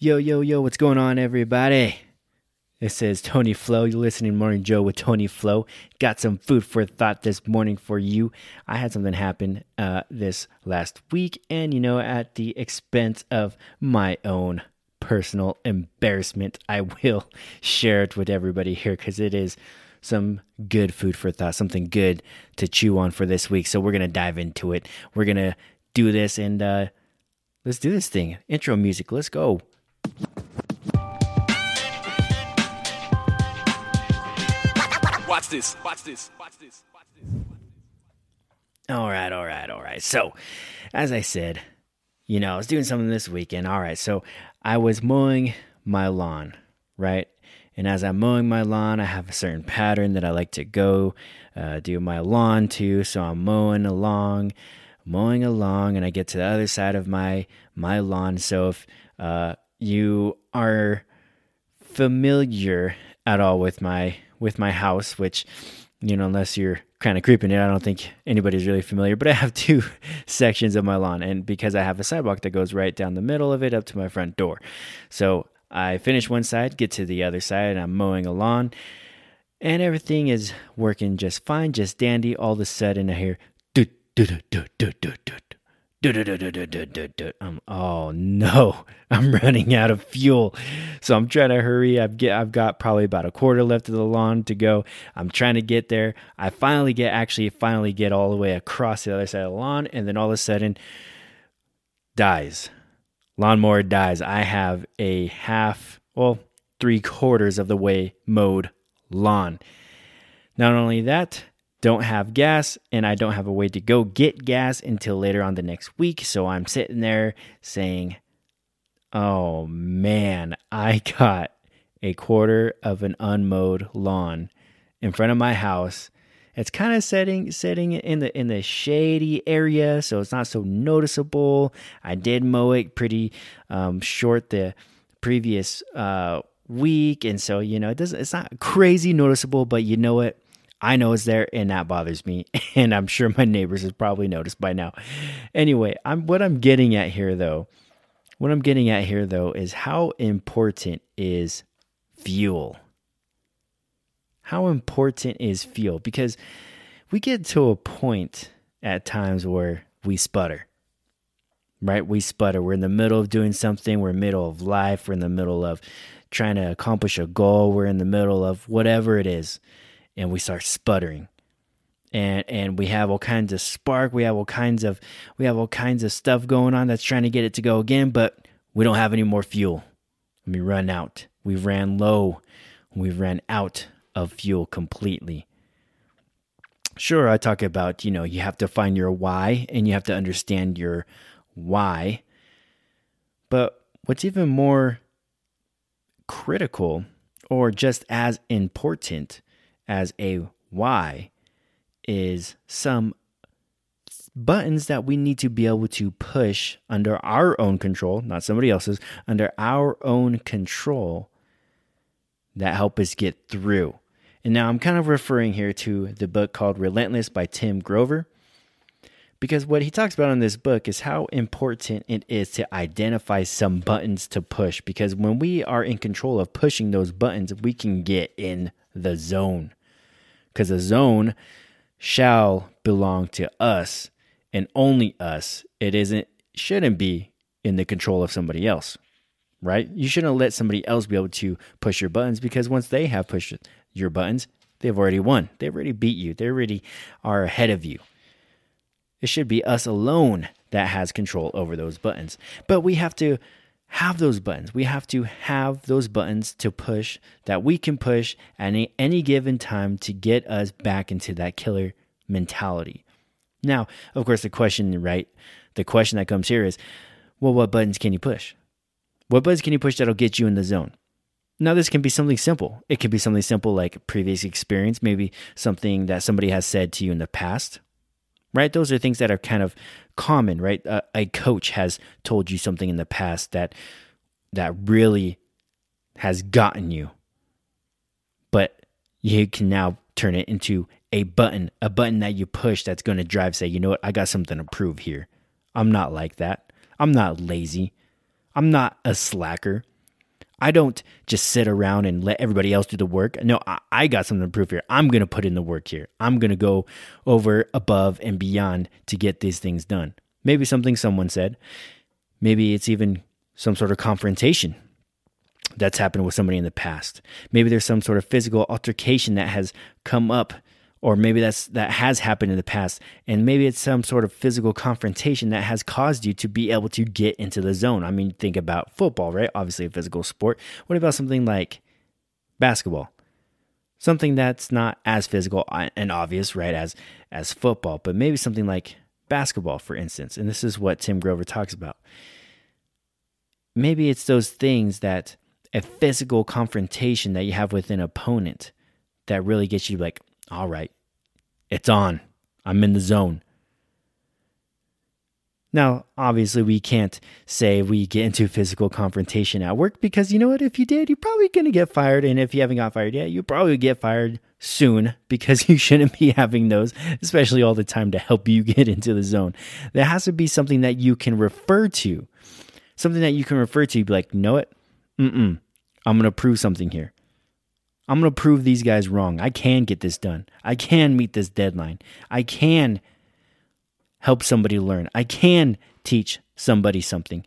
Yo, yo, yo, what's going on, everybody? This is Tony Flow. You're listening to Morning Joe with Tony Flow. Got some food for thought this morning for you. I had something happen uh, this last week, and you know, at the expense of my own personal embarrassment, I will share it with everybody here because it is some good food for thought, something good to chew on for this week. So we're gonna dive into it. We're gonna do this and uh, let's do this thing. Intro music. Let's go. Watch this. Watch this. Watch this. Watch this. All right, all right, all right. So, as I said, you know, I was doing something this weekend. All right, so I was mowing my lawn, right? And as I'm mowing my lawn, I have a certain pattern that I like to go uh, do my lawn to. So I'm mowing along, mowing along, and I get to the other side of my my lawn. So if uh, you are familiar at all with my with my house, which you know, unless you're kind of creeping it, I don't think anybody's really familiar. But I have two sections of my lawn, and because I have a sidewalk that goes right down the middle of it up to my front door, so I finish one side, get to the other side, and I'm mowing a lawn, and everything is working just fine, just dandy. All of a sudden, I hear. Um, oh no, I'm running out of fuel. So I'm trying to hurry. I've get I've got probably about a quarter left of the lawn to go. I'm trying to get there. I finally get actually finally get all the way across the other side of the lawn, and then all of a sudden dies. Lawnmower dies. I have a half, well, three quarters of the way mowed lawn. Not only that, don't have gas and I don't have a way to go get gas until later on the next week. So I'm sitting there saying, oh man, I got a quarter of an unmowed lawn in front of my house. It's kind of setting setting in the in the shady area, so it's not so noticeable. I did mow it pretty um, short the previous uh, week, and so you know it doesn't. It's not crazy noticeable, but you know what? I know it's there and that bothers me. And I'm sure my neighbors have probably noticed by now. Anyway, I'm what I'm getting at here though. What I'm getting at here though is how important is fuel? How important is fuel? Because we get to a point at times where we sputter. Right? We sputter. We're in the middle of doing something, we're in the middle of life, we're in the middle of trying to accomplish a goal, we're in the middle of whatever it is and we start sputtering. And and we have all kinds of spark. We have all kinds of we have all kinds of stuff going on that's trying to get it to go again but we don't have any more fuel. We run out. We ran low. We ran out of fuel completely. Sure i talk about you know you have to find your why and you have to understand your why. But what's even more critical or just as important as a why is some buttons that we need to be able to push under our own control, not somebody else's, under our own control that help us get through. And now I'm kind of referring here to the book called Relentless by Tim Grover. Because what he talks about in this book is how important it is to identify some buttons to push. Because when we are in control of pushing those buttons, we can get in the zone because the zone shall belong to us and only us. It isn't shouldn't be in the control of somebody else. Right? You shouldn't let somebody else be able to push your buttons because once they have pushed your buttons, they've already won. They've already beat you. They already are ahead of you. It should be us alone that has control over those buttons. But we have to have those buttons. We have to have those buttons to push that we can push at any, any given time to get us back into that killer mentality. Now, of course, the question, right? The question that comes here is, well, what buttons can you push? What buttons can you push that'll get you in the zone? Now, this can be something simple. It can be something simple like previous experience, maybe something that somebody has said to you in the past, right? Those are things that are kind of common, right? A, a coach has told you something in the past that that really has gotten you, but you can now turn it into a button, a button that you push that's going to drive. Say, you know what? I got something to prove here. I'm not like that. I'm not lazy. I'm not a slacker. I don't just sit around and let everybody else do the work. No, I, I got something to prove here. I'm going to put in the work here. I'm going to go over, above, and beyond to get these things done. Maybe something someone said. Maybe it's even some sort of confrontation that's happened with somebody in the past. Maybe there's some sort of physical altercation that has come up or maybe that's that has happened in the past and maybe it's some sort of physical confrontation that has caused you to be able to get into the zone. I mean think about football right? Obviously a physical sport. What about something like basketball? Something that's not as physical uh, and obvious right as as football but maybe something like basketball for instance and this is what tim grover talks about. Maybe it's those things that a physical confrontation that you have with an opponent that really gets you like all right, it's on. I'm in the zone. Now, obviously, we can't say we get into physical confrontation at work because you know what? If you did, you're probably going to get fired. And if you haven't got fired yet, you'll probably get fired soon because you shouldn't be having those, especially all the time to help you get into the zone. There has to be something that you can refer to, something that you can refer to. Be like, know it? Mm-mm. I'm going to prove something here. I'm going to prove these guys wrong. I can get this done. I can meet this deadline. I can help somebody learn. I can teach somebody something.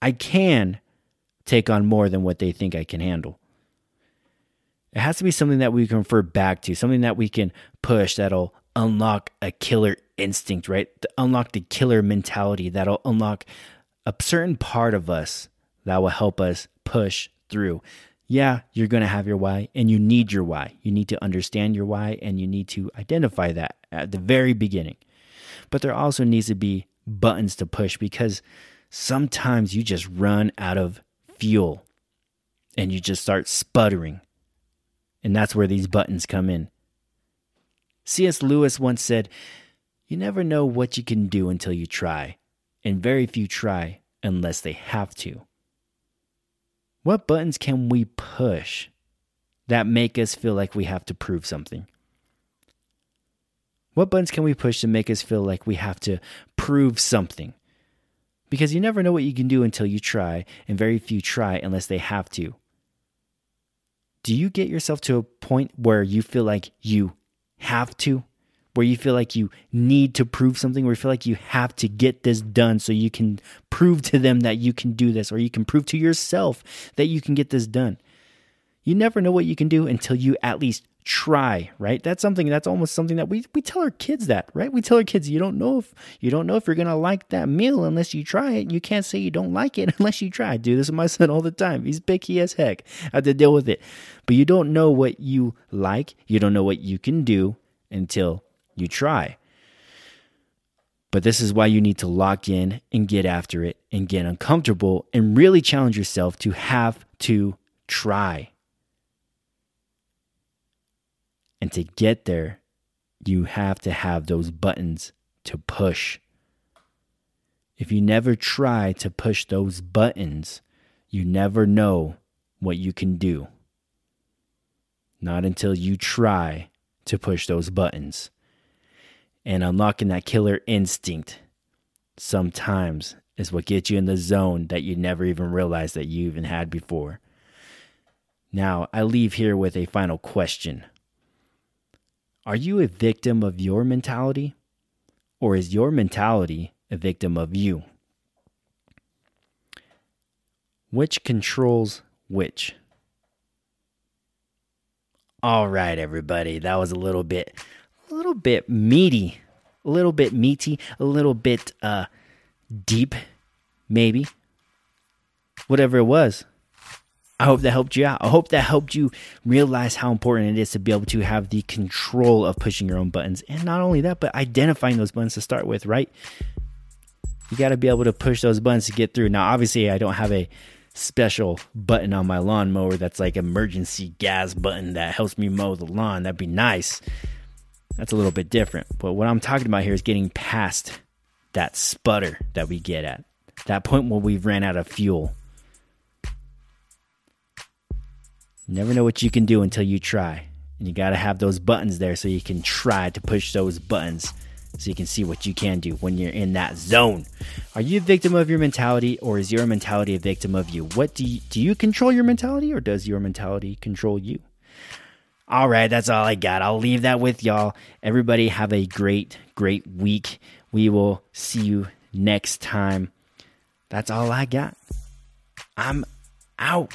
I can take on more than what they think I can handle. It has to be something that we can refer back to, something that we can push that'll unlock a killer instinct, right? To unlock the killer mentality that'll unlock a certain part of us that will help us push through yeah, you're going to have your why and you need your why. You need to understand your why and you need to identify that at the very beginning. But there also needs to be buttons to push because sometimes you just run out of fuel and you just start sputtering. And that's where these buttons come in. C.S. Lewis once said, You never know what you can do until you try, and very few try unless they have to. What buttons can we push that make us feel like we have to prove something? What buttons can we push to make us feel like we have to prove something? Because you never know what you can do until you try, and very few try unless they have to. Do you get yourself to a point where you feel like you have to? Where you feel like you need to prove something, where you feel like you have to get this done so you can prove to them that you can do this, or you can prove to yourself that you can get this done. You never know what you can do until you at least try, right? That's something that's almost something that we, we tell our kids that, right? We tell our kids you don't know if you don't know if you're gonna like that meal unless you try it. You can't say you don't like it unless you try. I do this with my son all the time. He's picky as heck. I have to deal with it. But you don't know what you like, you don't know what you can do until you try. But this is why you need to lock in and get after it and get uncomfortable and really challenge yourself to have to try. And to get there, you have to have those buttons to push. If you never try to push those buttons, you never know what you can do. Not until you try to push those buttons and unlocking that killer instinct sometimes is what gets you in the zone that you never even realized that you even had before. Now, I leave here with a final question Are you a victim of your mentality, or is your mentality a victim of you? Which controls which? All right, everybody, that was a little bit a little bit meaty, a little bit meaty, a little bit uh, deep, maybe. Whatever it was. I hope that helped you out. I hope that helped you realize how important it is to be able to have the control of pushing your own buttons. And not only that, but identifying those buttons to start with, right? You got to be able to push those buttons to get through. Now, obviously, I don't have a special button on my lawnmower that's like emergency gas button that helps me mow the lawn. That'd be nice. That's a little bit different. But what I'm talking about here is getting past that sputter that we get at, that point where we've ran out of fuel. never know what you can do until you try. And you got to have those buttons there so you can try to push those buttons so you can see what you can do when you're in that zone. Are you a victim of your mentality or is your mentality a victim of you? What do you, do you control your mentality or does your mentality control you? All right, that's all I got. I'll leave that with y'all. Everybody have a great, great week. We will see you next time. That's all I got. I'm out.